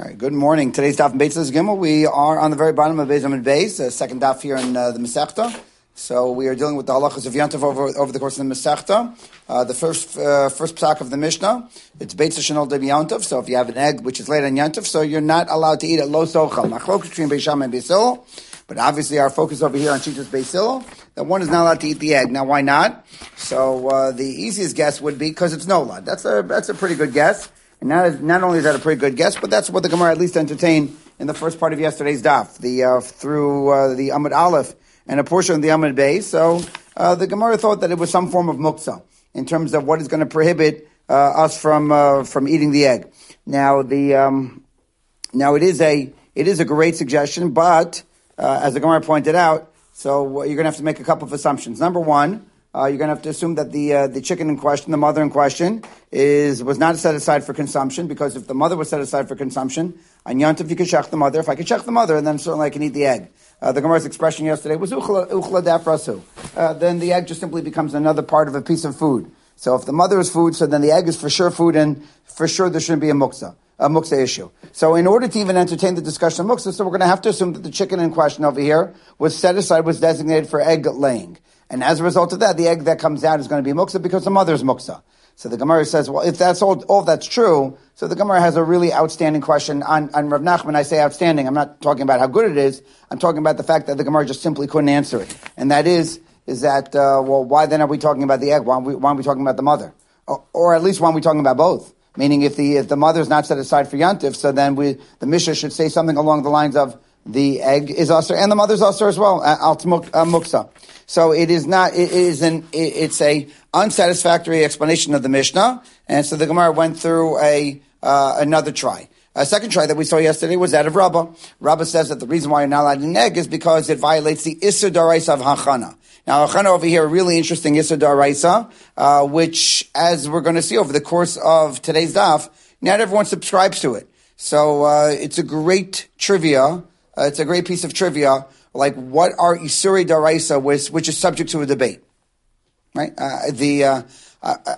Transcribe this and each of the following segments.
All right, good morning. Today's daf in Beitzah Gimel. We are on the very bottom of Beis Amud Beis, the second daf here in uh, the Masechta. So we are dealing with the halachas of Yantav over, over the course of the Masechta. Uh, the first uh, first psak of the Mishnah, it's Beitzah Shanol de Yantav. So if you have an egg which is laid on Yantav, so you're not allowed to eat it lo sochal. Machlok between Beisham and Beisil. But obviously our focus over here on Shitas Beis Hillel, that one is not allowed to eat the egg. Now why not? So uh, the easiest guess would be because it's nolad. That's a, that's a pretty good guess. And not, not only is that a pretty good guess, but that's what the Gemara at least entertained in the first part of yesterday's daf, the uh, through uh, the Amud Aleph and a portion of the Amud Bay. So uh, the Gemara thought that it was some form of muksa in terms of what is going to prohibit uh, us from uh, from eating the egg. Now the um, now it is a it is a great suggestion, but uh, as the Gemara pointed out, so you're going to have to make a couple of assumptions. Number one uh, you're going to have to assume that the uh, the chicken in question, the mother in question, is was not set aside for consumption because if the mother was set aside for consumption, on Yantav you can shecht the mother. If I can shecht the mother, and then certainly I can eat the egg. Uh, the Gemara's expression yesterday was uchla, uchla dafrasu. Uh, then the egg just simply becomes another part of a piece of food. So if the mother is food, so then the egg is for sure food, and for sure there shouldn't be a muksa, a muksa issue. So in order to even entertain the discussion of muksa, so we're going to have to assume that the chicken in question over here was set aside, was designated for egg laying. And as a result of that, the egg that comes out is going to be muksa because the mother's muksa. So the Gemara says, well, if that's all, all that's true, so the Gemara has a really outstanding question on, on Rav Nachman. I say outstanding. I'm not talking about how good it is. I'm talking about the fact that the Gemara just simply couldn't answer it. And that is, is that, uh, well, why then are we talking about the egg? Why, we, why are we talking about the mother? Or, or, at least why are we talking about both? Meaning if the, if the mother is not set aside for Yantif, so then we, the Mishnah should say something along the lines of, the egg is usher, and the mother's usher as well, al uh, muksa. So it is not, it is an, it's a unsatisfactory explanation of the Mishnah, and so the Gemara went through a, uh, another try. A second try that we saw yesterday was that of Rabbah. Rabbah says that the reason why you're not allowed an egg is because it violates the Issur Daraisa of Hachana. Now, Hachana over here, a really interesting Issur Daraisa, uh, which, as we're going to see over the course of today's daf, not everyone subscribes to it. So, uh, it's a great trivia uh, it's a great piece of trivia. Like, what are Isuri Daraisa, which, which is subject to a debate? Right? Uh, the, uh,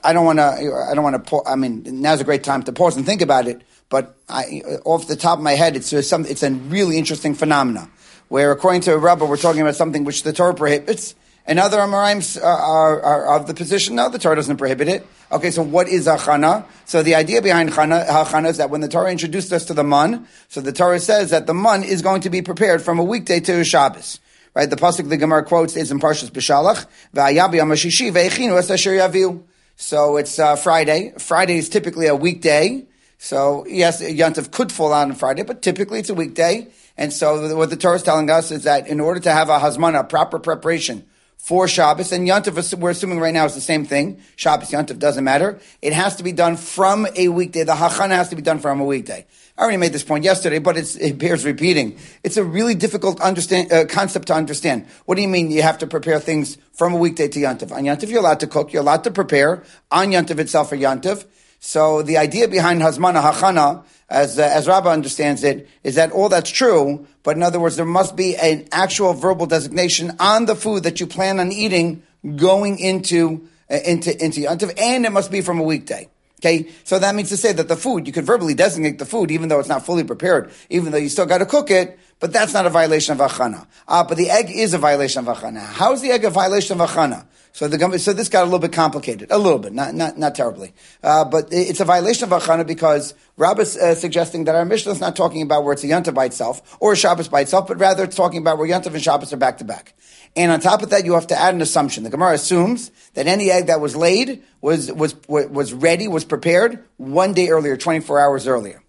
I don't want to, I don't want to, I mean, now's a great time to pause and think about it, but I, off the top of my head, it's, some, it's a really interesting phenomena where according to a Rabbi, we're talking about something which the Torah prohibits, and other Amoraim are, are, are, of the position, no, the Torah doesn't prohibit it. Okay, so what is a chana? So the idea behind chana, chana is that when the Torah introduced us to the mun, so the Torah says that the mun is going to be prepared from a weekday to a Shabbos. Right, the pasuk the Gemara quotes is in Parshas B'Shalach, "Va'ayabi amashishi ve'echinu es asher yaviu." So it's uh, Friday. Friday is typically a weekday. So yes, Yantav could fall on Friday, but typically it's a weekday. And so what the Torah is telling us is that in order to have a hazmana, proper preparation for Shabbos, and Yantav, we're assuming right now is the same thing. Shabbos, Yantav, doesn't matter. It has to be done from a weekday. The Hachana has to be done from a weekday. I already made this point yesterday, but it bears repeating. It's a really difficult understand, uh, concept to understand. What do you mean you have to prepare things from a weekday to Yantav? On Yantav, you're allowed to cook, you're allowed to prepare. On Yantav itself for Yantav, so the idea behind Hazmana Hachana, as, uh, as Rabbah understands it, is that all that's true, but in other words, there must be an actual verbal designation on the food that you plan on eating going into, uh, into, into Yantiv, and it must be from a weekday. Okay, so that means to say that the food, you could verbally designate the food even though it's not fully prepared, even though you still got to cook it, but that's not a violation of achana. Ah, but the egg is a violation of achana. How is the egg a violation of achana? So the so this got a little bit complicated, a little bit, not not not terribly, uh, but it's a violation of achana because Rabbis uh, suggesting that our Mishnah is not talking about where it's a yontav by itself or a Shabbos by itself, but rather it's talking about where yontav and Shabbos are back to back. And on top of that, you have to add an assumption. The Gemara assumes that any egg that was laid was was was ready, was prepared one day earlier, twenty four hours earlier.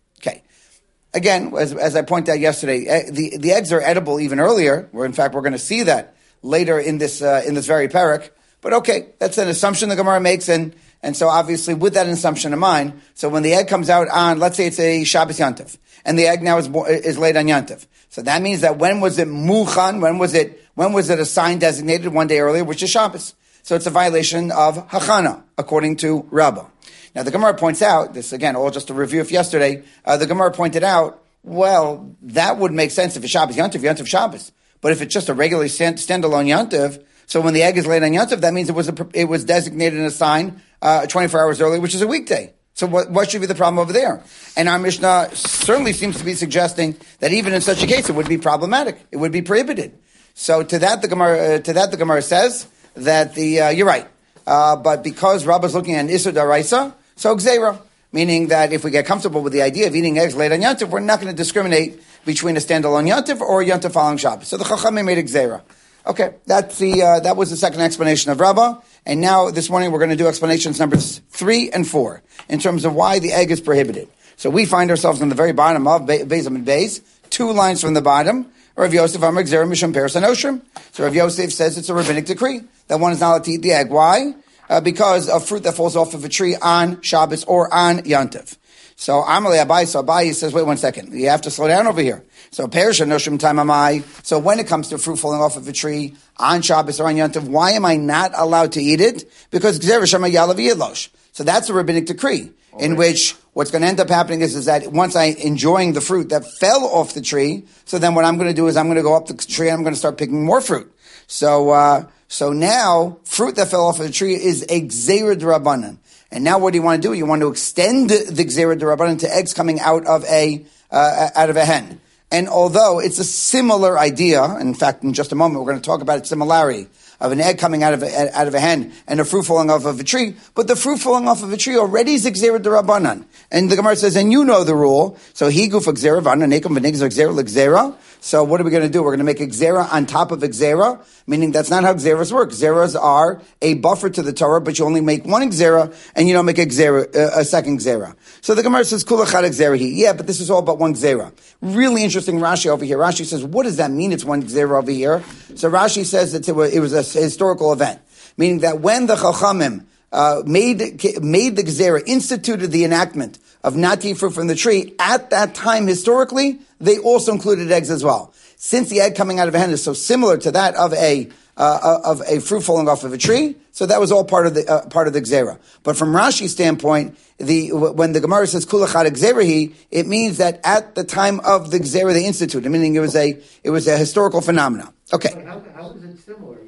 Again, as, as I pointed out yesterday, eh, the, the eggs are edible even earlier. Where in fact we're going to see that later in this uh, in this very parak. But okay, that's an assumption the Gemara makes, and and so obviously with that assumption in mind, so when the egg comes out on, let's say it's a Shabbos Yantiv, and the egg now is is laid on Yantiv, so that means that when was it muchan? When was it when was it a sign designated one day earlier, which is Shabbos? So it's a violation of hachana according to Rabbah. Now the Gemara points out this again, all just a review of yesterday. Uh, the Gemara pointed out, well, that would make sense if it's Shabbos Yantiv, Yantiv Shabbos. But if it's just a regularly stand, standalone Yantiv, so when the egg is laid on Yantav, that means it was a, it was designated and assigned uh, 24 hours early, which is a weekday. So what, what should be the problem over there? And our Mishnah certainly seems to be suggesting that even in such a case, it would be problematic. It would be prohibited. So to that, the Gemara, uh, to that, the Gemara says that the, uh, you're right. Uh, but because Rabba's looking at Isser Daraisa, so Gzera. Meaning that if we get comfortable with the idea of eating eggs late on Yantif, we're not going to discriminate between a standalone Yantif or a Yantif following Shabbos. So the Chachamim made a Gzera. Okay, that's the, uh, that was the second explanation of Rabbah. And now this morning we're going to do explanations numbers three and four in terms of why the egg is prohibited. So we find ourselves on the very bottom of Bezim and Bez, two lines from the bottom. Rav Yosef Amar Gzera Misham Peres Anoshim. So Rav Yosef says it's a rabbinic decree that one is not allowed to eat the egg. Why? Uh, because of fruit that falls off of a tree on Shabbos or on Yantiv. So Amalei Abaye, so Abaye says, wait one second, you have to slow down over here. So Perisha Noshim Time Amai. So when it comes to fruit falling off of a tree on Shabbos or on Yantiv, why am I not allowed to eat it? Because Gzera Shema Yalav Yidlosh. So that's a rabbinic decree in right. which what's going to end up happening is, is that once I enjoying the fruit that fell off the tree, so then what I'm going to do is I'm going to go up the tree and I'm going to start picking more fruit. So, uh, so now fruit that fell off of the tree is a Gzera Rabbanan. And now what do you want to do? You want to extend the Gzera Rabbanan to eggs coming out of a, uh, out of a hen. And although it's a similar idea, in fact, in just a moment, we're going to talk about its similarity of an egg coming out of a, out of a hen and a fruit falling off of a tree, but the fruit falling off of a tree already is Gzera Rabbanan. And the Gemara says, and you know the rule, so he goof Gzera Vanan, Nekum Venigzer Gzera Gzera. So what are we going to do? We're going to make a Gzera on top of a Gzera, meaning that's not how Gzeras work. Gzeras are a buffer to the Torah, but you only make one Gzera and you don't make a Gzera, uh, a second Gzera. So the Gemara says, Kula Chad Gzera Yeah, but this is all but one Gzera. Really interesting Rashi over here. Rashi says, what does that mean? It's one Gzera over here. So Rashi says that it was, it historical event, meaning that when the Chachamim uh, made made the Gezerah, instituted the enactment of not to eat fruit from the tree, at that time historically, they also included eggs as well. Since the egg coming out of a hen is so similar to that of a uh, of a fruit falling off of a tree, so that was all part of the uh, part of the gzera. But from Rashi's standpoint, the when the Gemara says kulachad gzerahi, it means that at the time of the gzera they instituted, meaning it was a it was a historical phenomenon. Okay. How, how is it similar?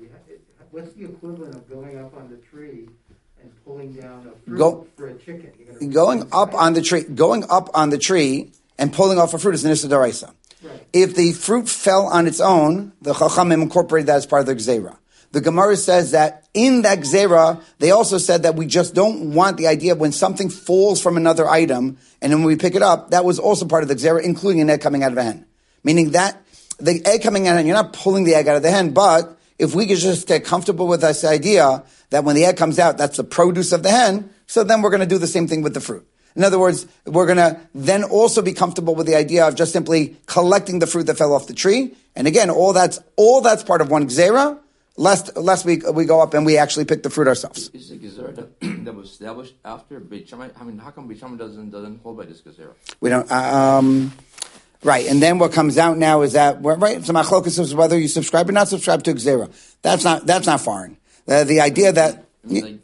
What's the equivalent of going up on the tree and pulling down a fruit Go, for a chicken? Going up on the tree, going up on the tree and pulling off a fruit is an issa daraisa. Right. If the fruit fell on its own, the chachamim incorporated that as part of the gzera. The Gemara says that in that gzera, they also said that we just don't want the idea of when something falls from another item, and then when we pick it up, that was also part of the gzera, including an egg coming out of a hen. Meaning that the egg coming out, and you're not pulling the egg out of the hen, but if we could just get comfortable with this idea that when the egg comes out, that's the produce of the hen, so then we're going to do the same thing with the fruit. In other words, we're going to then also be comfortable with the idea of just simply collecting the fruit that fell off the tree. And again, all that's, all that's part of one gzera, lest, lest we, we go up and we actually pick the fruit ourselves. Is the gzera that, that, was established after Beit I mean, how come Beit doesn't, doesn't hold by this gzera? We don't, um, Right, and then what comes out now is that right. So machlokas is whether you subscribe or not subscribe to Gzera. That's not that's not foreign. Uh, the idea that like,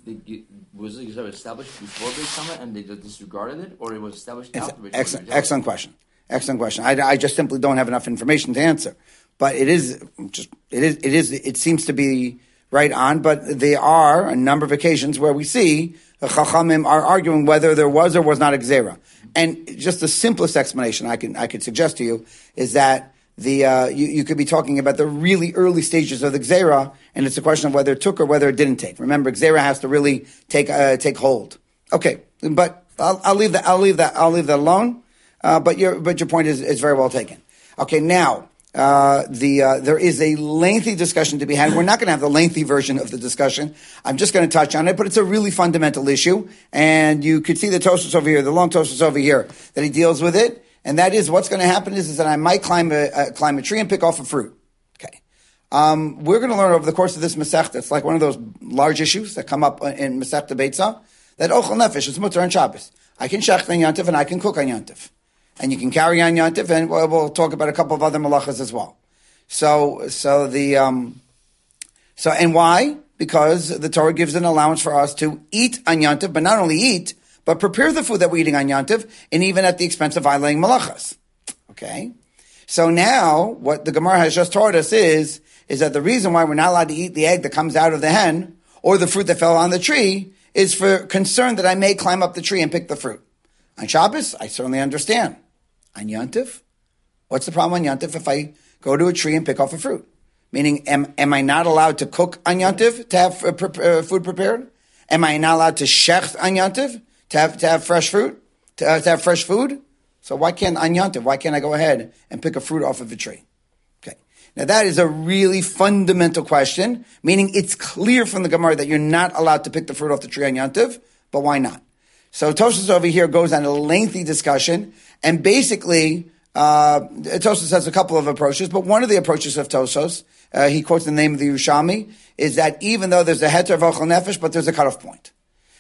was it established before Beit Shammai and they just disregarded it, or it was established after Beit Excellent, excellent question. Excellent question. I, I just simply don't have enough information to answer, but it is just it is it is it seems to be right on. But there are a number of occasions where we see the Chachamim are arguing whether there was or was not a Gzera. And just the simplest explanation I can I could suggest to you is that the uh, you, you, could be talking about the really early stages of the Gzera, and it's a question of whether it took or whether it didn't take. Remember, Gzera has to really take uh, take hold. Okay, but I'll, I'll, leave that I'll leave that I'll leave that alone. Uh, but your but your point is, is very well taken. Okay, now uh, the uh, there is a lengthy discussion to be had. We're not going to have the lengthy version of the discussion. I'm just going to touch on it, but it's a really fundamental issue, and you could see the Tosfos over here, the long Tosfos over here, that he deals with it, and that is what's going to happen is, is that I might climb a, uh, climb a tree and pick off a fruit. Okay, um, we're going to learn over the course of this Masechta. It's like one of those large issues that come up in Masechta Beitza that Ochel Nefesh is mutter on Shabbos. I can shech on Yantif and I can cook on Yantif and you can carry on Yantif, and we'll, we'll, talk about a couple of other malachas as well. So, so the, um, so, and why? Because the Torah gives an allowance for us to eat on Yantif, but not only eat, but prepare the food that we're eating on Yantif, and even at the expense of violating malachas. Okay? So now, what the Gemara has just taught us is, is that the reason why we're not allowed to eat the egg that comes out of the hen, or the fruit that fell on the tree, is for concern that I may climb up the tree and pick the fruit. On Shabbos, I certainly understand. On Yantif, what's the problem on Yantif if I go to a tree and pick off a fruit? Meaning, am, am I not allowed to cook on Yantif to have uh, pre- uh, food prepared? Am I not allowed to shecht on Yantiv to have to have fresh fruit to, uh, to have fresh food? So why can't on Yantiv? Why can't I go ahead and pick a fruit off of a tree? Okay, now that is a really fundamental question. Meaning it's clear from the Gemara that you're not allowed to pick the fruit off the tree on Yantiv, but why not? So Tosfos over here goes on a lengthy discussion, and basically uh, has a couple of approaches, but one of the approaches of Tosfos, uh, he quotes the name of the Yerushalmi, is that even though there's a heter of nefesh, but there's a cutoff point,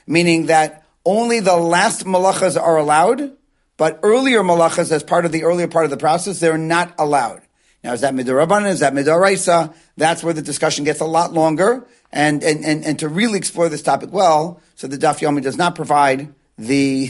meaning that only the last malachas are allowed, but earlier malachas, as part of the earlier part of the process, they're not allowed. Now, is that midarabanan? Is that midaraisa? That's where the discussion gets a lot longer. And, and, and, and to really explore this topic well, so the Daf Yomi does not provide the,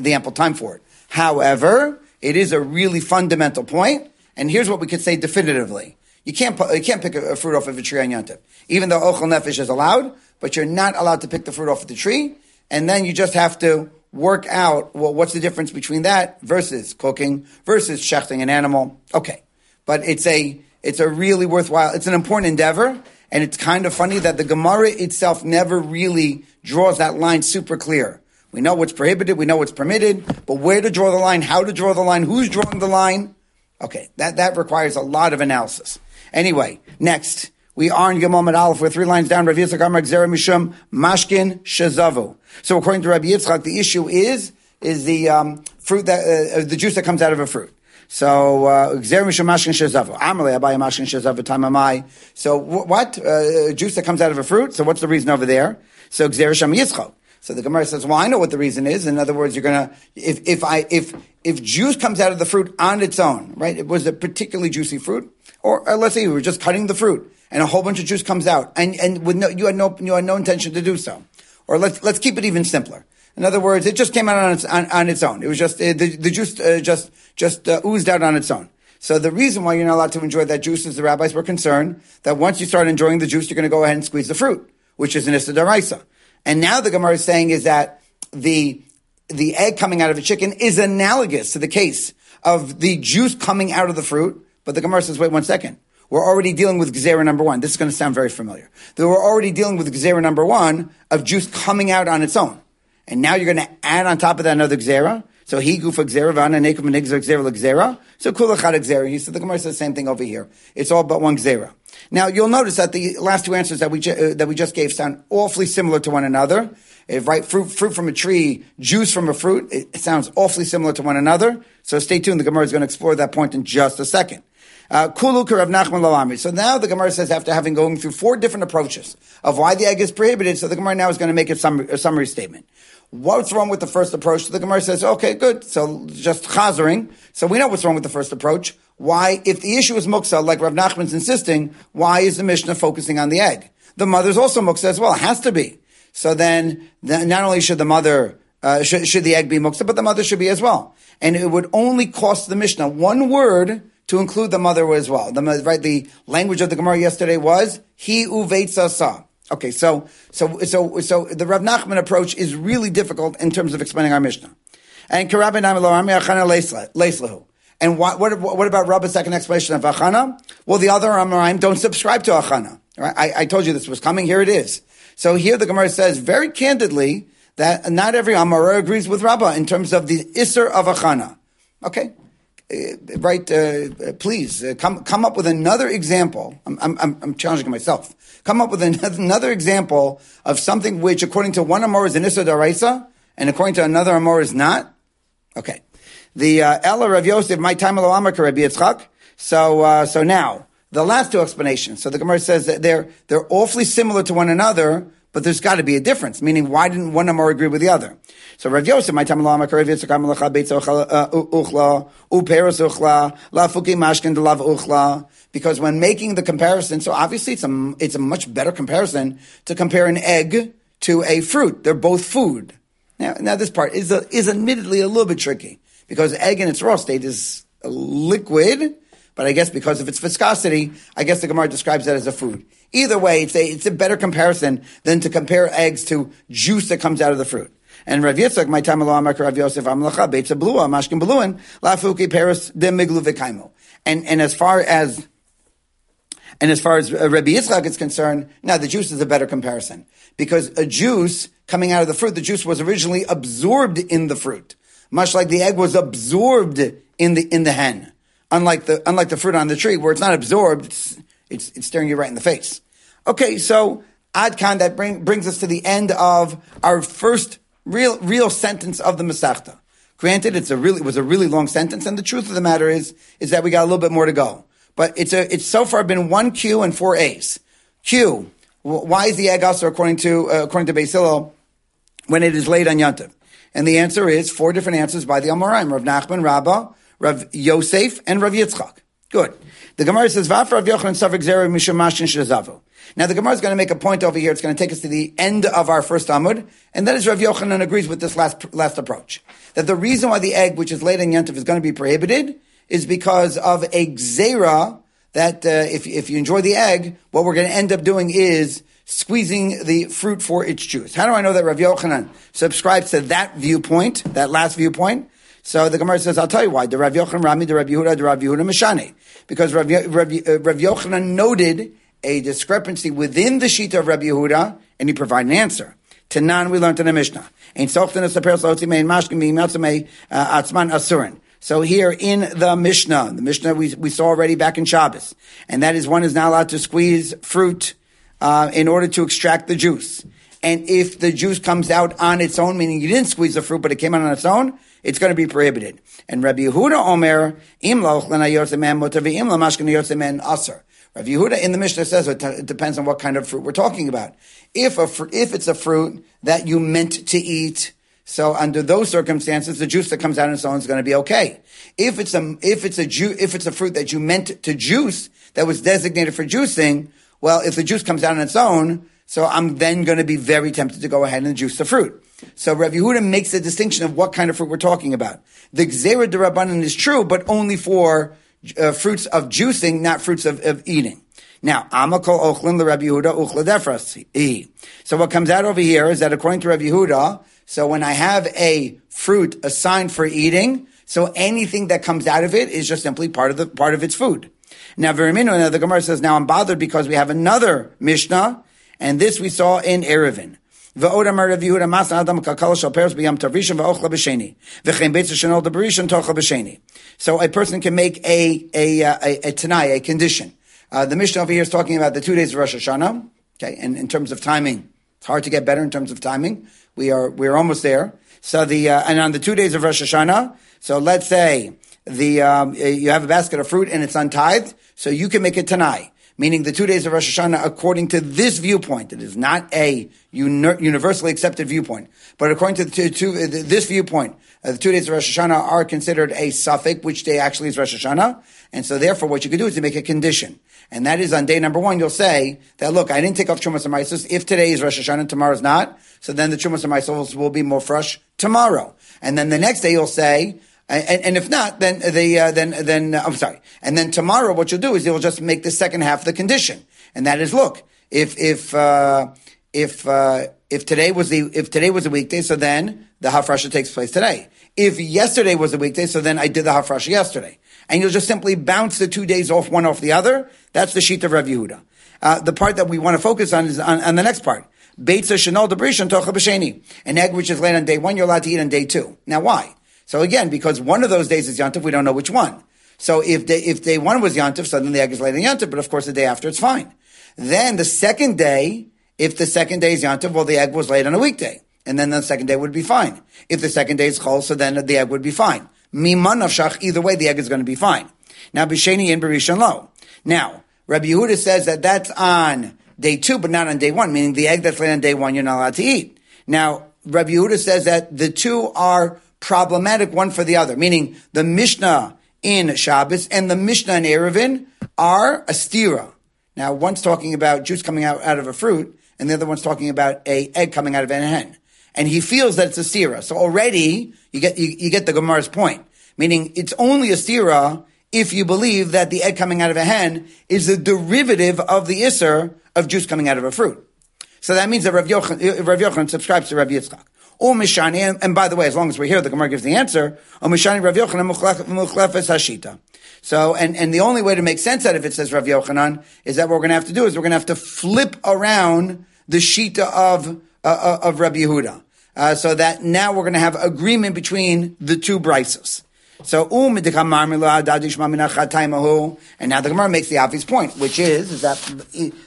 the ample time for it. However, it is a really fundamental point, and here's what we could say definitively. You can't, you can't pick a, a fruit off of a tree on Yantiv. Even though Ochel Nefesh is allowed, but you're not allowed to pick the fruit off of the tree, and then you just have to work out, well, what's the difference between that versus cooking, versus shechting an animal. Okay. But it's a, it's a really worthwhile, it's an important endeavor, and it's kind of funny that the Gemara itself never really draws that line super clear. We know what's prohibited, we know what's permitted, but where to draw the line, how to draw the line, who's drawing the line. Okay, that, that requires a lot of analysis. Anyway, next, we are in Gimel Aleph, we're three lines down, Rav Yitzchak Amar Gzera Mishum, Mashkin Shazavu. So according to Rabbi Yitzchak, the issue is, is the um, fruit that, uh, uh the juice that comes out of a fruit. So uh, Gzer Mishum Mashkin Shazavu. Amalei Abaye Mashkin Shazavu Tamamai. So what? Uh, juice that comes out of a fruit. So what's the reason over there? So Gzer Sham Yitzchak. So the Gemara says, well, I know what the reason is. In other words, you're gonna, if, if I, if, if juice comes out of the fruit on its own, right? It was a particularly juicy fruit, or, or let's say you were just cutting the fruit and a whole bunch of juice comes out and, and with no, you had no, you had no intention to do so. Or let's, let's keep it even simpler. In other words, it just came out on its, on, on its own. It was just, uh, the, the juice uh, just, just uh, oozed out on its own. So the reason why you're not allowed to enjoy that juice is the rabbis were concerned that once you start enjoying the juice, you're going to go ahead and squeeze the fruit, which is an Issa Daraisa. And now the Gemara is saying is that the, the egg coming out of a chicken is analogous to the case of the juice coming out of the fruit. But the Gemara says, wait one second. We're already dealing with Gzera number one. This is going to sound very familiar. That We're already dealing with Gzera number one of juice coming out on its own. And now you're going to add on top of that another Gzera. So he gufa Gzera, vana nekum Gzera Gzera. So kulachad Gzera. He said the Gemara says the same thing over here. It's all but one Gzera. Now you'll notice that the last two answers that we ju- uh, that we just gave sound awfully similar to one another. If right fruit fruit from a tree, juice from a fruit, it, sounds awfully similar to one another. So stay tuned. The Gemara is going to explore that point in just a second. Uh, Kulu Karav Nachman So now the Gemara says after having going through four different approaches of why the egg is prohibited, so the Gemara now is going to make a summary, a summary statement. What's wrong with the first approach? The Gemara says, okay, good. So just chazering. So we know what's wrong with the first approach. Why, if the issue is muksa, like Rav Nachman's insisting, why is the Mishnah focusing on the egg? The mother's also muksa as well. It has to be. So then, not only should the mother, uh, should, should the egg be muksa, but the mother should be as well. And it would only cost the Mishnah one word to include the mother as well. The, right, the language of the Gemara yesterday was, he uveitza sa. Okay, so, so, so, so the Rav Nachman approach is really difficult in terms of explaining our Mishnah. And. And what, what, what about Rabba's second explanation of Achana? Well, the other Amoraim don't subscribe to Achana. Right? I, I, told you this was coming. Here it is. So here the Gemara says very candidly that not every Amora agrees with Rabbah in terms of the Isser of Achana. Okay. Uh, right, uh, please uh, come come up with another example. I'm, I'm, I'm challenging myself. Come up with another example of something which, according to one Amor, is an Issa Daraisa, and according to another Amor, is not. Okay. The uh, Ella Rav Yosef, my time Rabbi Yitzchak. So, uh, so now the last two explanations. So the Gemara says that they're they're awfully similar to one another, but there's got to be a difference. Meaning, why didn't one more agree with the other? So Rav Yosef, my time Rav Yitzchak Malacha Beitz Uchla Uperos Uchla Lafuki Mashkin Delav Uchla. Because when making the comparison, so obviously it's a it's a much better comparison to compare an egg to a fruit. They're both food. Now, now this part is a, is admittedly a little bit tricky because egg in its raw state is liquid, but I guess because of its viscosity, I guess the Gemara describes that as a food. Either way, it's a, it's a better comparison than to compare eggs to juice that comes out of the fruit. And Rav Yitzchak, my time along, Rav Yosef Amlacha, Beitza Blua, Mashkin Bluin, Lafuki Paris de Miglu Vikaimo. And, and as far as and as far as uh, Rabbi Yitzchak is concerned, now the juice is a better comparison because a juice coming out of the fruit, the juice was originally absorbed in the fruit, much like the egg was absorbed in the in the hen. Unlike the unlike the fruit on the tree, where it's not absorbed, it's it's, it's staring you right in the face. Okay, so Adkan that bring, brings us to the end of our first real real sentence of the Masechta. Granted, it's a really it was a really long sentence, and the truth of the matter is is that we got a little bit more to go. But it's a, it's so far been one Q and four A's. Q, why is the egg also according to, uh, according to Beis Hillel when it is laid on Yantav? And the answer is four different answers by the Amoraim, Rav Nachman, Rabbah, Rav Yosef, and Rav Yitzchak. Good. The Gemara says, Vafra Rav Yochanan Savik Zera Mishamashin Shazavu. Now the Gemara is going to make a point over here. It's going to take us to the end of our first Amud, and that is Rav Yochanan agrees with this last last approach. That the reason why the egg, which is laid on Yantav, is going to be prohibited is because of a gzera that uh, if, if you enjoy the egg, what we're going to end up doing is squeezing the fruit for its juice. How do I know that Rav Yochanan subscribes to that viewpoint, that last viewpoint? So the Gemara says, I'll tell you why. The Rav Yochanan Rami, the Rav Yehuda, the Rav Yehuda Mishane. Because Rav, Rav, uh, Rav Yochanan noted a discrepancy within the sheet of Rav Yehuda, and he provided an answer. Tanan, we learned in the Mishnah. So here in the Mishnah, the Mishnah we, we saw already back in Shabbos, and that is one is not allowed to squeeze fruit uh, in order to extract the juice. And if the juice comes out on its own, meaning you didn't squeeze the fruit, but it came out on its own, it's going to be prohibited. And Rabbi Yehuda Omer, im aser. Rabbi Yehuda in the Mishnah says it, depends on what kind of fruit we're talking about. If a fr- if it's a fruit that you meant to eat, so under those circumstances, the juice that comes out on its own is going to be okay. If it's a, if it's a ju- if it's a fruit that you meant to juice that was designated for juicing, well, if the juice comes out on its own, so I'm then going to be very tempted to go ahead and juice the fruit. So Rav Yehuda makes a distinction of what kind of fruit we're talking about. The Gzera Rabbanan is true, but only for uh, fruits of juicing, not fruits of, of eating. Now, Amakol Ochlin the Rabbi Yehuda Uchla Defras. So what comes out over here is that according to Rabbi Yehuda, so when I have a fruit assigned for eating, so anything that comes out of it is just simply part of the part of its food. Now, Verimino, the Gemara says, now I'm bothered because we have another Mishnah, and this we saw in Eruvin. So a person can make a, a, a, a tanai, a condition. Uh, the Mishnah over here is talking about the two days of Rosh Hashanah. Okay, and in terms of timing, it's hard to get better in terms of timing. We are we're almost there. So the uh, and on the two days of Rosh Hashanah. So let's say the um, you have a basket of fruit and it's untithed, so you can make it tanai. Meaning the two days of Rosh Hashanah, according to this viewpoint, it is not a uni- universally accepted viewpoint, but according to, the, to uh, this viewpoint, uh, the two days of Rosh Hashanah are considered a suffix, which day actually is Rosh Hashanah. And so therefore what you could do is to make a condition. And that is on day number one, you'll say that, look, I didn't take off Trumas and If today is Rosh Hashanah and tomorrow is not, so then the Trumas and will be more fresh tomorrow. And then the next day you'll say, and, and if not, then the uh, then then uh, I'm sorry. And then tomorrow, what you'll do is you'll just make the second half the condition, and that is look if if uh, if uh, if today was the if today was a weekday, so then the hafrasha takes place today. If yesterday was a weekday, so then I did the hafrasha yesterday, and you'll just simply bounce the two days off one off the other. That's the sheet of Rav Yehuda. Uh, the part that we want to focus on is on, on the next part. Beitza shenol debrishan tocha b'sheni. An egg which is laid on day one, you're allowed to eat on day two. Now why? So again, because one of those days is Yantif, we don't know which one. So if day, if day one was Yantif, then the egg is laid on Yantif, but of course the day after it's fine. Then the second day, if the second day is Yantif, well the egg was laid on a weekday. And then the second day would be fine. If the second day is Chol, so then the egg would be fine. Miman shach, either way the egg is going to be fine. Now, Bisheni and Barishon Lo. Now, Rabbi Yehuda says that that's on day two, but not on day one, meaning the egg that's laid on day one, you're not allowed to eat. Now, Rabbi Yehuda says that the two are problematic one for the other, meaning the Mishnah in Shabbos and the Mishnah in Eruvin are a stira. Now, one's talking about juice coming out, out of a fruit, and the other one's talking about a egg coming out of a hen. And he feels that it's a stira. So already, you get, you, you get the Gemara's point. Meaning, it's only a stira if you believe that the egg coming out of a hen is a derivative of the isser of juice coming out of a fruit. So that means that Rav Yochanan, Rav Yochanan subscribes to Rav Yitzchak. Or Mishani, and, and by the way, as long as we're here, the Gemara gives the answer. Or Mishani Rav Yochanan Muchlefes Hashita. So, and, and the only way to make sense out of it, says Rav Yochanan, is that what we're going to have to do is we're going to have to flip around the Shita of, uh of Rabbi Yehuda. Uh, so that now we're going to have agreement between the two brises. So, um, and now the Gemara makes the obvious point, which is, is that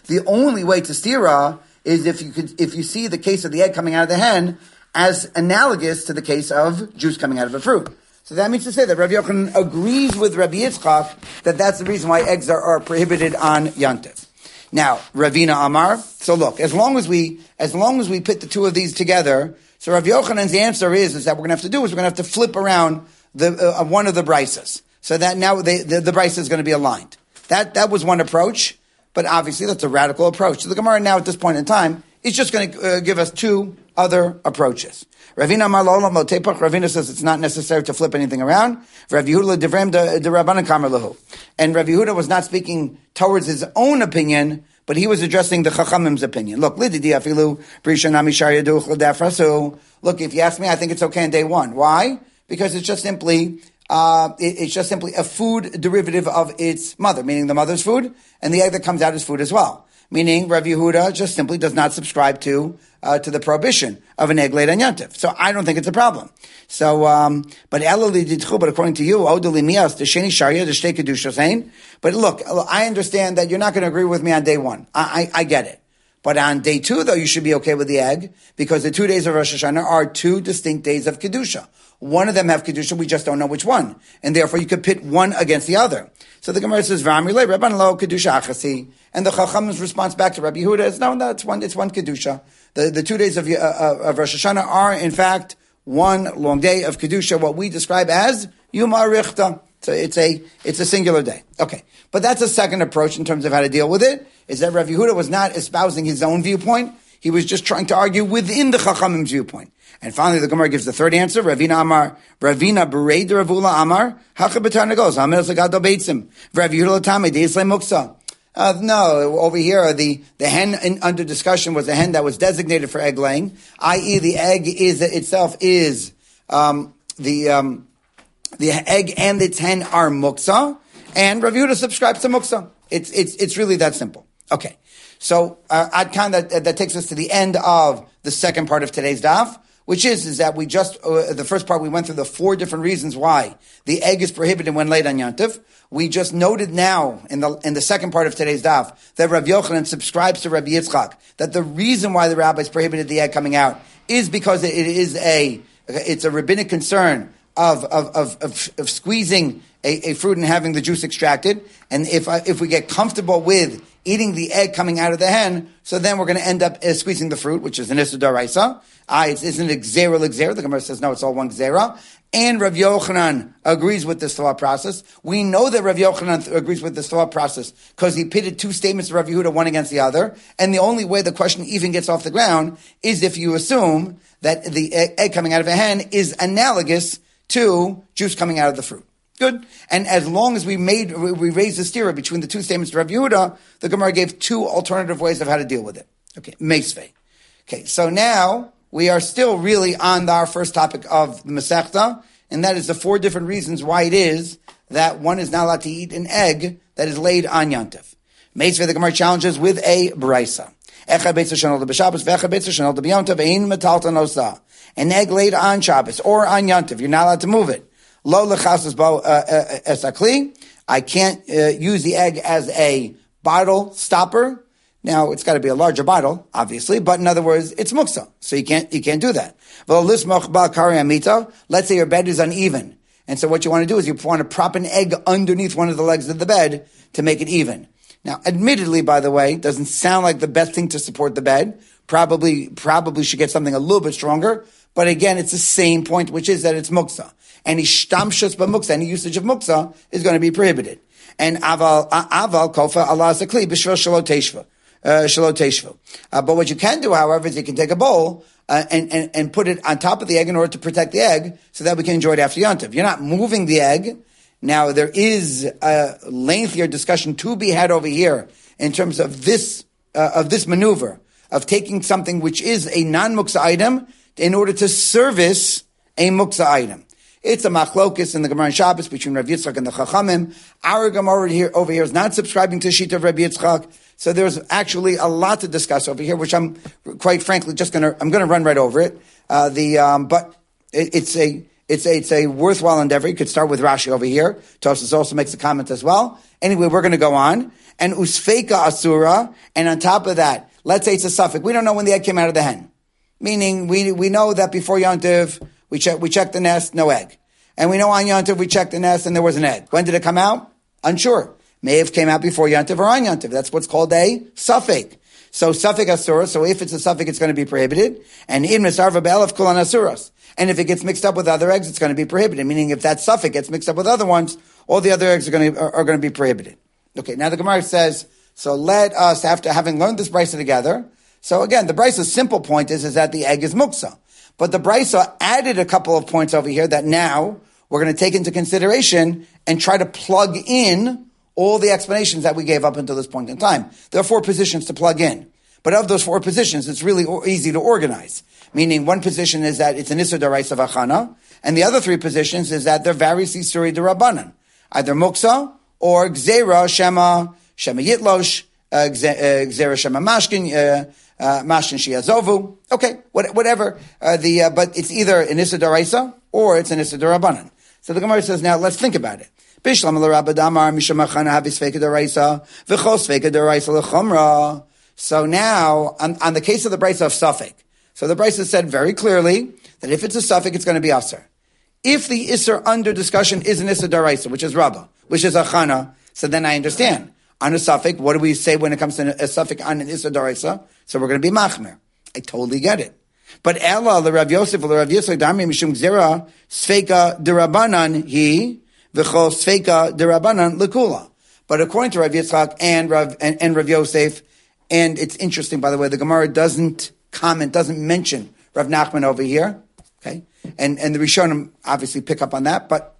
the only way to stira is if you could, if you see the case of the egg coming out of the hen as analogous to the case of juice coming out of a fruit. So that means to say that Rabbi Yochanan agrees with Rabbi Yitzchak that that's the reason why eggs are, are prohibited on Yantiv. Now, Ravina Amar. So look, as long as we, as long as we put the two of these together, so Rabbi Yochanan's answer is, is that we're going to have to do is we're going to have to flip around the, uh, one of the brises. So that now they, the, the brise is going to be aligned. That, that was one approach, but obviously that's a radical approach. So the Gemara now at this point in time is just going to uh, give us two other approaches. Ravina Marlola Motepach, Ravina says it's not necessary to flip anything around. Rav Yehuda Devrem de Rabbanan Kamer Lahu. And Rav Yehuda was not speaking towards his own opinion, but he was addressing the Chachamim's opinion. Look, look, if you ask me, I think it's okay on day one. Why? Because it's just simply, uh, it, it's just simply a food derivative of its mother, meaning the mother's food, and the egg that comes out is food as well meaning Rav Yehuda just simply does not subscribe to uh, to the prohibition of an egg laid on Yantif. So I don't think it's a problem. So, um, but but according to you, Odolimias, Sharia, But look, I understand that you're not going to agree with me on day one. I, I, I get it. But on day two, though, you should be okay with the egg because the two days of Rosh Hashanah are two distinct days of Kedusha. One of them have Kedusha, we just don't know which one. And therefore you could pit one against the other. So the Gemara says, Rabban lo Kedusha achasi. And the Chacham's response back to Rabbi Yehuda is, no, no, it's one, it's one Kedusha. The, the two days of, uh, uh, of Rosh Hashanah are, in fact, one long day of Kedusha, what we describe as Yom. So it's a, it's a singular day. Okay. But that's a second approach in terms of how to deal with it is that Rav Yehuda was not espousing his own viewpoint. He was just trying to argue within the Chachamim's viewpoint. And finally, the Gemara gives the third answer. Ravina Amar, Ravina Bereid Ravula Amar, Hacha B'Tarna goes, Amir Zagado Beitzim, Rav Yehuda Latame, Deislay Muksa. Uh, no, over here, the, the hen in, under discussion was a hen that was designated for egg laying, i.e. the egg is, itself is, um, the, um, the egg and its hen are muksa, and Rav Yehuda subscribes to muksa. It's, it's, it's really that simple. Okay. So, uh, Adkan, that, that takes us to the end of the second part of today's daf, which is, is that we just, uh, the first part we went through the four different reasons why the egg is prohibited when laid on Yantif. We just noted now in the, in the second part of today's daf that Rav Yochanan subscribes to Rabbi Yitzchak, that the reason why the rabbis prohibited the egg coming out is because it is a, it's a rabbinic concern of, of, of, of, of squeezing a, a, fruit and having the juice extracted. And if, uh, if we get comfortable with eating the egg coming out of the hen, so then we're going to end up uh, squeezing the fruit, which is an Issa Daraisa. Ah, it isn't a Gzera Gzera. The Gemara says, no, it's all one Gzera. And Rav Yochanan agrees with this thought process. We know that Rav Yochanan agrees with this thought process because he pitted two statements of Rav Yehuda, one against the other. And the only way the question even gets off the ground is if you assume that the egg coming out of a hen is analogous to juice coming out of the fruit. Good. And as long as we made, we raised the stira between the two statements of Rav Yehuda, the Gemara gave two alternative ways of how to deal with it. Okay. Meisvei. Okay. So now we are still really on our first topic of the Masechta, and that is the four different reasons why it is that one is not allowed to eat an egg that is laid on Yantif. Meisvei, the Gemara challenges with a brisa. An egg laid on Shabbos or on Yantiv, you're not allowed to move it. Lo lechasas bo uh, uh, esakli. I can't uh, use the egg as a bottle stopper. Now it's got to be a larger bottle, obviously, but in other words, it's muksa, so you can't you can't do that. Let's say your bed is uneven, and so what you want to do is you want to prop an egg underneath one of the legs of the bed to make it even. Now, admittedly, by the way, doesn't sound like the best thing to support the bed. Probably, probably should get something a little bit stronger. But again, it's the same point, which is that it's muksa. Any shtamshus muksa, any usage of muksa is going to be prohibited. And aval, aval kofa Allah zakli b'shvil shaloteshva. Uh, uh, but what you can do, however, is you can take a bowl uh, and, and, and put it on top of the egg in order to protect the egg so that we can enjoy it after Yontif. You're not moving the egg. Now, there is a lengthier discussion to be had over here in terms of this, uh, of this maneuver of taking something which is a non-muksa item in order to service a muksa item. It's a machlokis in the Gemara and Shabbos between Rav Yitzchak and the Chachamim. Our Gemara here, over here is not subscribing to Shita of Rav Yitzchak. So there's actually a lot to discuss over here, which I'm quite frankly just gonna, I'm gonna run right over it. Uh, the, um, but it, it's a, it's a, it's a worthwhile endeavor. You could start with Rashi over here. Tosfos also makes a comment as well. Anyway, we're going to go on. And usfeka asura. And on top of that, let's say it's a suffix. We don't know when the egg came out of the hen. Meaning, we, we know that before Yontiv, we check, we checked the nest, no egg. And we know on Yontiv, we checked the nest and there was an egg. When did it come out? Unsure. May have came out before Yontiv or on Yontiv. That's what's called a suffix. So suffix asura. So if it's a suffix, it's going to be prohibited. And in misarva be'elef kulan asuras. And if it gets mixed up with other eggs, it's going to be prohibited. Meaning if that suffix gets mixed up with other ones, all the other eggs are going to, are, are going to be prohibited. Okay. Now the Gemara says, so let us, after having learned this brisa together, so again, the brisa's simple point is, is that the egg is muksa. But the brisa added a couple of points over here that now we're going to take into consideration and try to plug in all the explanations that we gave up until this point in time. There are four positions to plug in. But of those four positions, it's really easy to organize. Meaning one position is that it's an Isser Daraisa Vachana, and the other three positions is that they're various Isuri Darabanan. Either Muksa or Gzera Shema, Shema Yitlosh, uh, uh Gzera Shema Mashkin, uh, uh, Mashkin Shiazovu. Okay, whatever. Uh, the, uh, but it's either an Isser Daraisa or it's an Isser Darabanan. So the Gemara says, now let's think about it. So now, on, on the case of the Brisa of Suffolk, so the Brisa said very clearly that if it's a Suffolk, it's going to be Aser. If the Isser under discussion is an Isser Daraisa, which is Rabbah, which is Achana, so then I understand. On a Suffolk, what do we say when it comes to a Suffolk on an Isser Daraisa? So we're going to be Machmer. I totally get it. But Ella, the Rav Yosef, the Rav Yosef, Dami Mishum Zera, Sfeka Dirabanan, he, V'chol Sfeka Dirabanan, Lekula. But according to Rav Yitzchak and Rav, and, and Rav Yosef, and it's interesting, by the way, the Gemara doesn't comment, doesn't mention Rav Nachman over here. Okay. And, and the Rishonim obviously pick up on that, but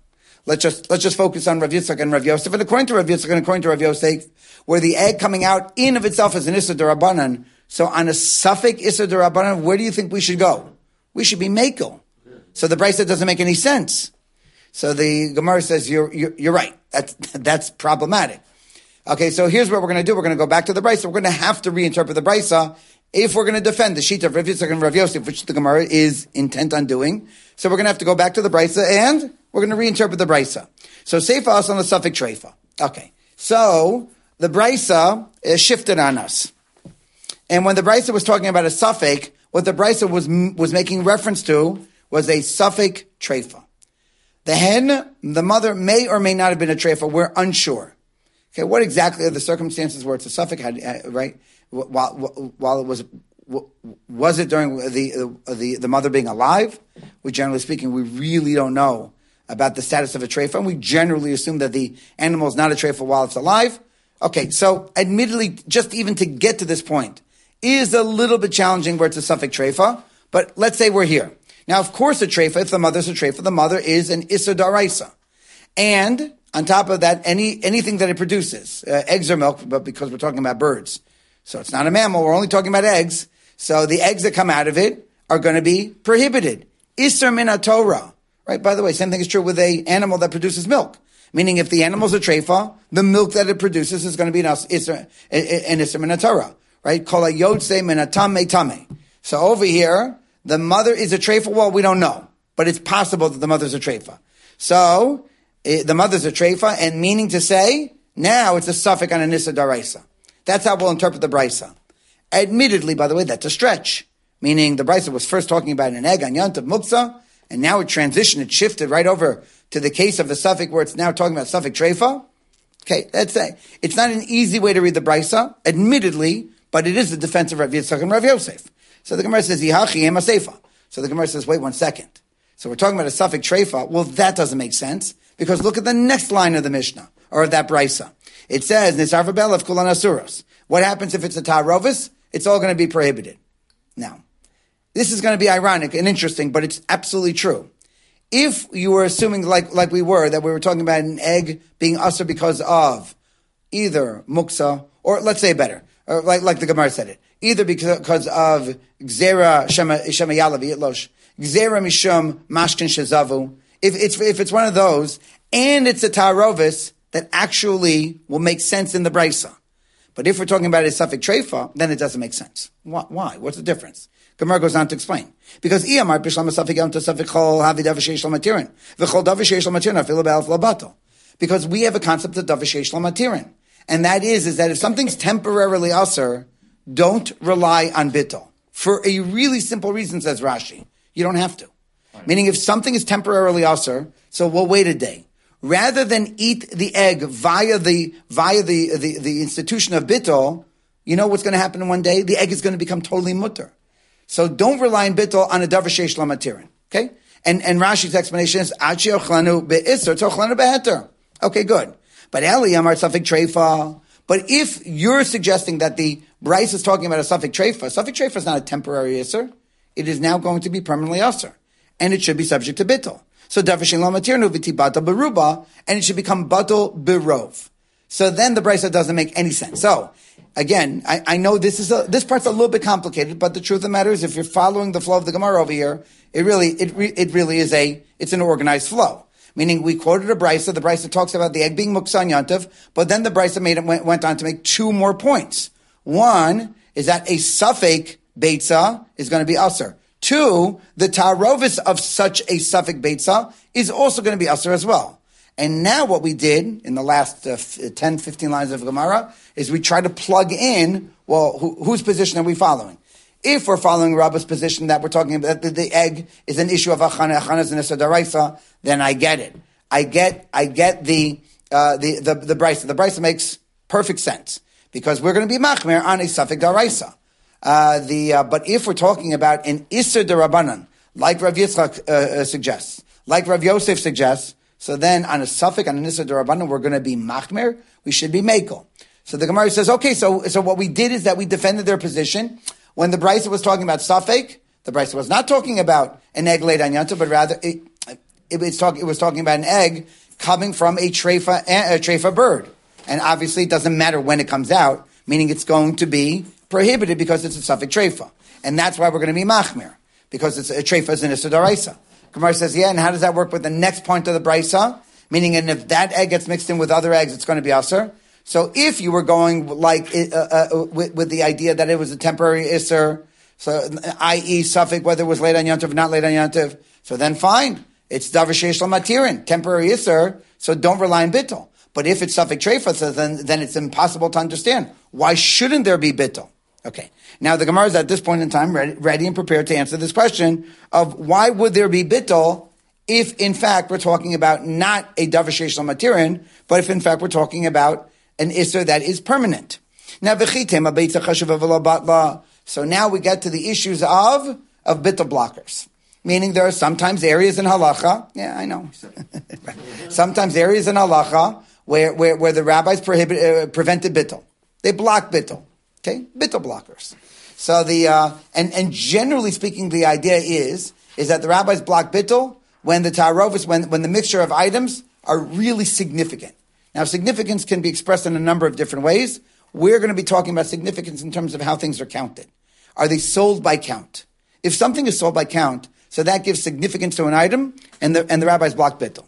let's just, let's just focus on Rav Yitzchak and Rav Yosef. And according to Rav Yitzchak and according to Rav Yosef, where the egg coming out in of itself is an Issa Darabanan, so on a suffix Issa Darabanan, where do you think we should go? We should be Makel. So the Brisa doesn't make any sense. So the Gemara says, you're, you're, you're right. That's, that's problematic. Okay, so here's what we're going to do. We're going to go back to the Brisa. We're going to have to reinterpret the Brisa if we're going to defend the sheet of Rav Yitzchak and Rav Yosef, which the Gemara is intent on doing. So we're going to have to go back to the Brisa and we're going to reinterpret the Brisa. So for us on the suffix Treifa. Okay, so the Brisa is shifted on us. And when the Brisa was talking about a suffix, what the Brisa was, was making reference to was a suffix Treifa. The hen, the mother may or may not have been a Treifa. We're unsure. Okay, what exactly are the circumstances where it's a suffix, uh, right? While, while it was, was it during the, the, the mother being alive? We generally speaking, we really don't know about the status of a treifa, and we generally assume that the animal is not a treifa while it's alive. Okay, so admittedly, just even to get to this point is a little bit challenging where it's a suffix treifa, but let's say we're here. Now, of course, a treifa, if the mother's a treifa, the mother is an issa daraisa. And on top of that, any anything that it produces, uh, eggs or milk, but because we're talking about birds, so it's not a mammal. We're only talking about eggs. So the eggs that come out of it are going to be prohibited. Isser min Torah, right? By the way, same thing is true with a animal that produces milk. Meaning, if the animal's a treifa, the milk that it produces is going to be an isser, an isser min Torah, right? Kol yotze min tame. So over here, the mother is a treifa. Well, we don't know, but it's possible that the mother's a treifa. So eh, the mother's a treifa, and meaning to say, now it's a suffix on a nissa daraisa. That's how we'll interpret the brisa. Admittedly, by the way, that's a stretch. Meaning the brisa was first talking about an egg on yantav muksa, and now it transitioned, it shifted right over to the case of the suffix where it's now talking about suffix treifa. Okay, that's a, it's not an easy way to read the brisa, admittedly, but it is the defense of Rav Yitzchak and Rav Yosef. So the Gemara says, Yihachi ema So the Gemara says, wait one second. So we're talking about a suffix treifa. Well, that doesn't make sense because look at the next line of the Mishnah, or of that brisa. It says, Nisar of Kulan Asuros. What happens if it's a Tarovis? It's all going to be prohibited. Now, this is going to be ironic and interesting, but it's absolutely true. if you were assuming like like we were that we were talking about an egg being usher because of either muksa or let's say better, like like the Gemara said it, either because of gzera shema yalavi itlosh, gzera mishum mashkin shezavu. If it's if it's one of those, and it's a tarovis that actually will make sense in the brisa. But if we're talking about a suffix treifa, then it doesn't make sense. Why? What's the difference? Gemara goes on to explain. Because Iyamar Bishlam Safik Yom Safik Chol Havi Davishesh Lamatirin. V'chol Davishesh Lamatirin Afilu Be'alf Labato. Because we have a concept of Davishesh Lamatirin. And that is, is that if something's temporarily usher, don't rely on bittel. For a really simple reason, says Rashi. You don't have to. Right. Meaning if something is temporarily usher, so we'll wait a day. Rather than eat the egg via the, via the, the, the institution of bittel, you know what's going to happen in one day? The egg is going to become totally mutter. So don't rely in bittul on a davar sheish lamatirin. Okay? And, and Rashi's explanation is, Achi ochlanu be'isr, tochlanu be'heter. Okay, good. But Eli amar safik treifa. But if you're suggesting that the Brisa is talking about a safik treifa, safik treifa is not a temporary isser. It is now going to be permanently usser. And it should be subject to bittul. So davashin lamatirnu v'tibata beruba, and it should become batal berov. So then the Brisa doesn't make any sense. So again, I, I, know this is a, this part's a little bit complicated, but the truth of the matter is, if you're following the flow of the Gemara over here, it really it re, it really is a it's an organized flow. Meaning, we quoted a brisa. The brisa talks about the egg being muksan yantiv, but then the brisa made it went, went on to make two more points. One is that a suffix beitza is going to be usher. Two, the tarovis of such a suffix beitza is also going to be usher as well. And now what we did in the last uh, 10, 15 lines of Gemara is we try to plug in, well, who, whose position are we following? If we're following Rabba's position that we're talking about that the egg is an issue of achana, achana is an daraisa, then I get it. I get, I get the, uh, the, the, the brisa. The brisa makes perfect sense because we're going to be machmer on a suffix daraisa. Uh, the, uh, but if we're talking about an isser derabanan, like Rav Yitzchak uh, uh, suggests, like Rav Yosef suggests, so then on a suffix, on a Nisa Durabanan, we're going to be Machmer, we should be Mekel. So the Gemara says, okay, so, so what we did is that we defended their position. When the Brisa was talking about suffix, the Brisa was not talking about an egg laid on Yanta, but rather it, it, was talk, it was talking about an egg coming from a treifa, a treifa bird. And obviously it doesn't matter when it comes out, meaning it's going to be prohibited because it's a suffix treifa. And that's why we're going to be machmir, because it's a treifa is an Issa Gemara says, yeah, and how does that work with the next point of the brisa? Meaning, and if that egg gets mixed in with other eggs, it's going to be aser. So if you were going like uh, uh, with, with, the idea that it was a temporary iser, so i.e. suffix whether it was late on yontiv or not late on yontiv, so then fine, it's davar matirin, temporary iser. So don't rely on bittel. But if it's suffix treifa, so then then it's impossible to understand why shouldn't there be bittel. Okay. Now the Gemara is at this point in time ready, ready, and prepared to answer this question of why would there be bittul if in fact we're talking about not a davashesh matirin, but if in fact we're talking about an isser that is permanent. Now so now we get to the issues of of bittul blockers. Meaning there are sometimes areas in halacha, yeah, I know. sometimes areas in halacha where, where, where the rabbis prohibit, uh, prevented bittul. They block bittul. Okay, bittul blockers. So the uh, and and generally speaking, the idea is is that the rabbis block bittul when the tarovis when when the mixture of items are really significant. Now, significance can be expressed in a number of different ways. We're going to be talking about significance in terms of how things are counted. Are they sold by count? If something is sold by count, so that gives significance to an item, and the, and the rabbis block bittul.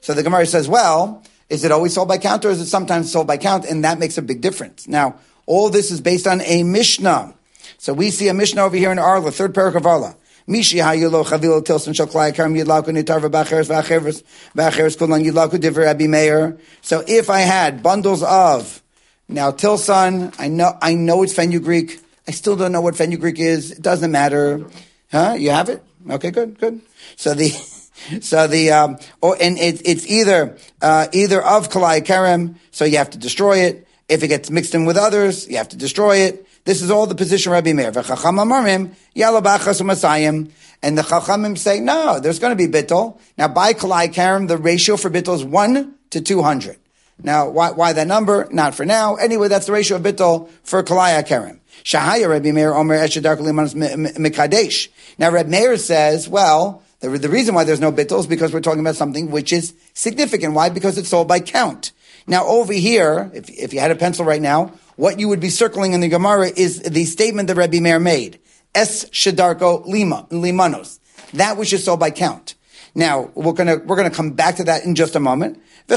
So the Gemara says, well, is it always sold by count or is it sometimes sold by count? And that makes a big difference. Now, all this is based on a Mishnah. So we see a Mishnah over here in Arla, third parak of Arla. Mishi hayulo tilson yidlaku nitarva bacheres vacheres vacheres yidlaku Meir. So if I had bundles of now, Tilson, I know, I know it's fenugreek. I still don't know what fenugreek is. It doesn't matter. Huh? You have it? Okay, good, good. So the, so the, um, or, and it, it's either, uh, either of Kalai Kerem, so you have to destroy it. If it gets mixed in with others, you have to destroy it. This is all the position Rabbi Meir. And the Chachamim say, no, there's going to be bittul. Now, by Kalai Kerem, the ratio for bittul is 1 to 200. Now, why, why that number? Not for now. Anyway, that's the ratio of bittul for kalaya kerem. Shahaya Rabbi Meir Omer Eshadark Limanos Mikadesh. Now, Rabbi Meir says, well, the, the reason why there's no bittul is because we're talking about something which is significant. Why? Because it's sold by count. Now, over here, if, if you had a pencil right now, what you would be circling in the Gemara is the statement that Rabbi Meir made. Es Shadarko Lima, Limanos. That which is sold by count. Now, we're gonna, we're gonna come back to that in just a moment. Now, the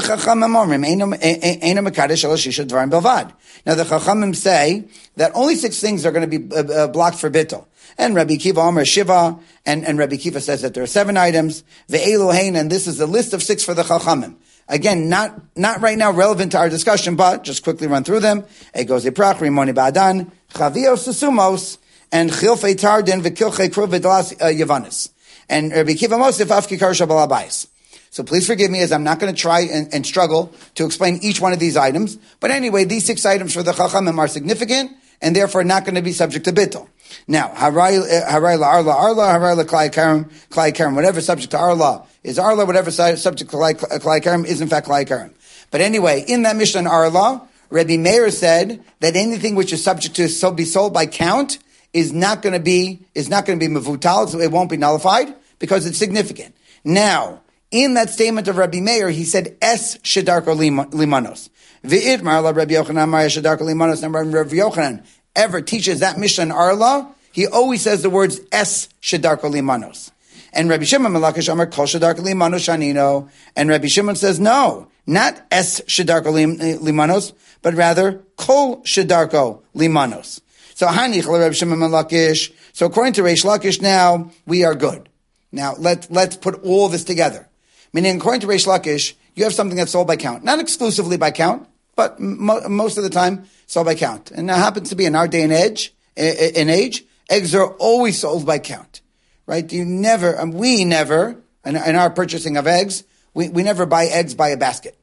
Chachamim say that only six things are going to be uh, uh, blocked for bittul. And Rabbi Kiva Omer Shiva, and, and Rabbi Kiva says that there are seven items. And this is the list of six for the Chachamim. Again, not, not right now relevant to our discussion, but just quickly run through them. Egos Iprach, Rimoni Ba'adan, Chavios Susumos, and Chilfei Tardin, V'kilchei Kruv uh, Yavanis. And Rabbi Kiva Mosif, Afki Karsha Balabais. So please forgive me as I'm not going to try and, and, struggle to explain each one of these items. But anyway, these six items for the Chachamim are significant and therefore not going to be subject to bittul. Now, haray eh, la arla arla, haray la klai karam, klai karam. Whatever subject to arla is arla, whatever subject to klai karam is in fact klai karam. But anyway, in that Mishnah arla, Rabbi Meir said that anything which is subject to be sold by count is not going to be is not going to be mevutal, so it won't be nullified because it's significant. Now, in that statement of Rabbi Meir, he said es shedarko limanos. V'idmar la Rabbi Yochanan Maya shedarko limanos. And Rabbi Yochanan ever teaches that Mishnah Arla, he always says the words es shedarko limanos. And Rabbi Shimon Malakish Amar Kol Shedarko Limanos Shanino. And Rabbi Shimon says, no, not Es Shedarko Limanos, but rather Kol Shedarko Limanos. So Hanich Rabbi Shimon Malakish. So according to Reish Lakish now, we are good. Now let's, let's put all this together. Meaning, according to Reish Lakish, you have something that's sold by count. Not exclusively by count, but mo- most of the time sold by count. And that happens to be in our day and age, in age, eggs are always sold by count. Right? You never, um, we never, in, in our purchasing of eggs, we, we never buy eggs by a basket.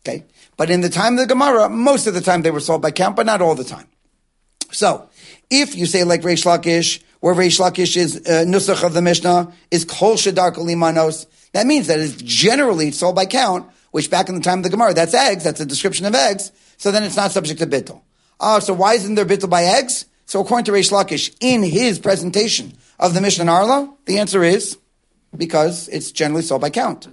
Okay? But in the time of the Gemara, most of the time they were sold by count, but not all the time. So, if you say like Reish Lakish, where Reish Lakish is uh, nusach of the Mishnah is kol shadar limanos, that means that it's generally sold by count, which back in the time of the Gemara, that's eggs, that's a description of eggs, so then it's not subject to bittul. Oh, so why isn't there bittul by eggs? So according to Reish Lakish, in his presentation of the Mishnah Arla, the answer is because it's generally sold by count.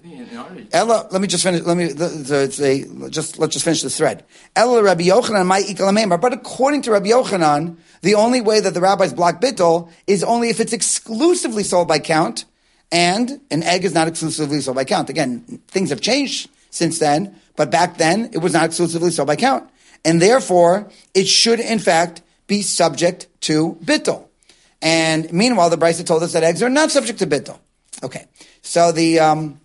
Ella, let me just finish. Let me say, just let's just finish this thread. Ella Rabbi Yochanan my. But according to Rabbi Yochanan, the only way that the rabbis block bittul is only if it's exclusively sold by count, and an egg is not exclusively sold by count. Again, things have changed since then, but back then it was not exclusively sold by count, and therefore it should in fact be subject to bittul. And meanwhile, the Brisa told us that eggs are not subject to bittul. Okay, so the um,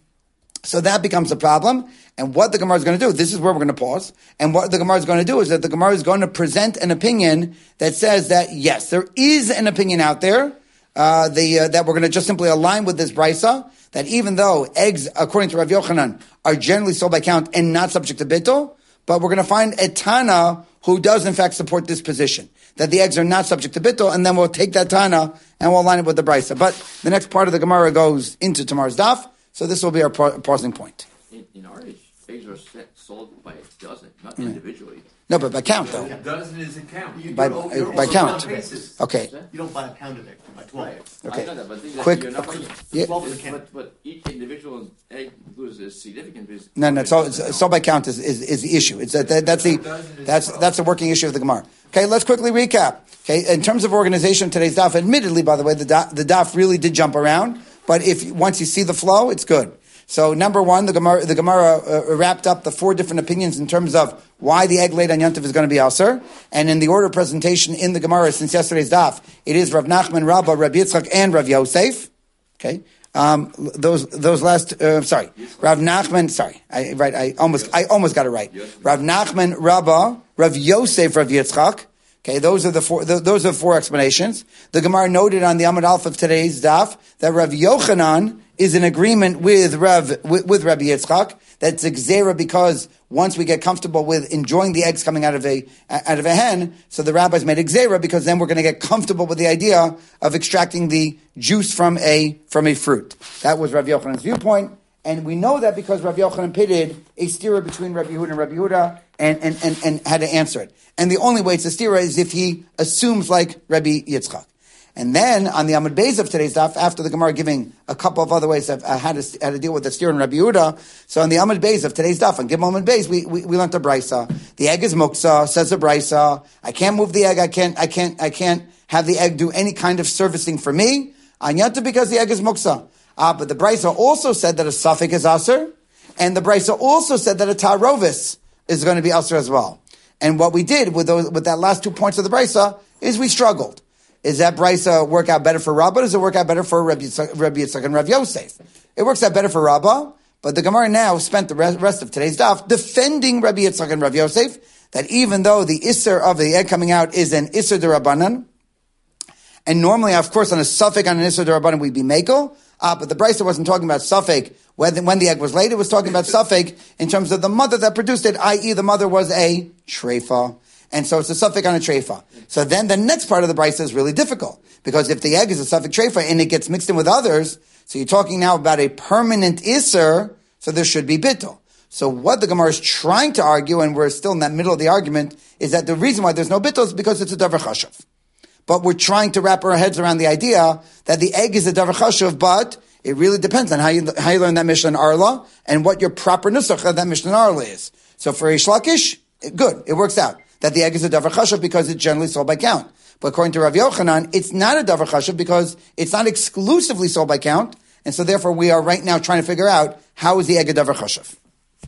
so that becomes a problem. And what the Gemara is going to do, this is where we're going to pause. And what the Gemara is going to do is that the Gemara is going to present an opinion that says that yes, there is an opinion out there uh, the uh, that we're going to just simply align with this brisa that even though eggs, according to Rav Yochanan, are generally sold by count and not subject to bittul, but we're going to find a Tana who does in fact support this position that the eggs are not subject to bittul, and then we'll take that Tana and we'll align it with the brisa. But the next part of the Gemara goes into tomorrow's daf, so this will be our pausing point. In, in our age eggs are sold by a dozen, not individually. No, but by count though. A dozen is a count. You, uh, by by count. Okay. You don't buy a pound of egg. By twelve. Okay. That, but Quick. yeah. But, but each individual egg is significant. No, no. So, so by count is, is, is the issue. It's that, that that's the that's that's the working issue of the Gemara. Okay, let's quickly recap. Okay, in terms of organization, of today's daf. Admittedly, by the way, the daf, the daf really did jump around. But if once you see the flow, it's good. So number one, the Gemara, the Gemara uh, wrapped up the four different opinions in terms of why the egg laid on Yantiv is going to be Aser. And in the order of presentation in the Gemara since yesterday's daf, it is Rav Nachman, Rabbah, Rav Yitzchak, and Rav Yosef. Okay. Um, those those last uh, sorry Rav Nachman sorry I right I almost I almost got it right Rav Nachman Rabbah Rav Yosef Rav Yitzchak Okay, those are the four. those are four explanations. The Gemara noted on the Amud Alpha of today's daf that Rav Yochanan is in agreement with Rav with, with Rabbi Yitzchak. That's Gzera because once we get comfortable with enjoying the eggs coming out of a out of a hen, so the rabbis made Gzera because then we're going to get comfortable with the idea of extracting the juice from a from a fruit. That was Rav Yochanan's viewpoint. And we know that because Rabbi Yochanan pitted a stira between Rabbi Yehuda and Rabbi Yehuda and, and, and, and had to answer it. And the only way it's a stira is if he assumes like Rabbi Yitzchak. And then on the Amud Beis of today's daf, after the Gemara giving a couple of other ways of uh, how, to, how to deal with the steer and Rabbi Yehuda, so on the Amud Beis of today's daf, on Gimel Amud Beis, we, we, we learned the Brisa. The egg is muksa, says the Brisa. I can't move the egg, I can't, I can't, I can't have the egg do any kind of servicing for me. Anyanta because the egg is muksa. Ah, but the Brisa also said that a suffix is aser, and the Brisa also said that a tarovis is going to be aser as well. And what we did with those, with that last two points of the Brisa is we struggled. Is that brisa work out better for Rabbah? Does it work out better for Rabbi Yitzchak, Rabbi Yitzchak and Rabbi Yosef? It works out better for Rabbah, but the Gemara now spent the rest of today's daf defending Rabbi Yitzchak and Rabbi Yosef that even though the isser of the egg coming out is an isser de Rabbanan, and normally, of course, on a suffix on an isser de Rabbanan we'd be mako, uh, but the Brisa wasn't talking about suffix when, when the egg was laid. It was talking about suffix in terms of the mother that produced it, i.e., the mother was a treifa and so it's a suffix on a treifa. So then the next part of the brisa is really difficult because if the egg is a suffix treifa and it gets mixed in with others, so you're talking now about a permanent iser, so there should be bittul. So what the Gemara is trying to argue, and we're still in that middle of the argument, is that the reason why there's no bittul is because it's a davar chashav. But we're trying to wrap our heads around the idea that the egg is a davar chashav, but it really depends on how you, how you learn that Mishnah in Arla and what your proper nusach of that Mishnah Arla is. So for Reish Lakish, good, it works out that the egg is a davar chashav because it's generally sold by count. But according to Rav Yochanan, it's not a davar chashav because it's not exclusively sold by count, and so therefore we are right now trying to figure out how is the egg a davar chashav.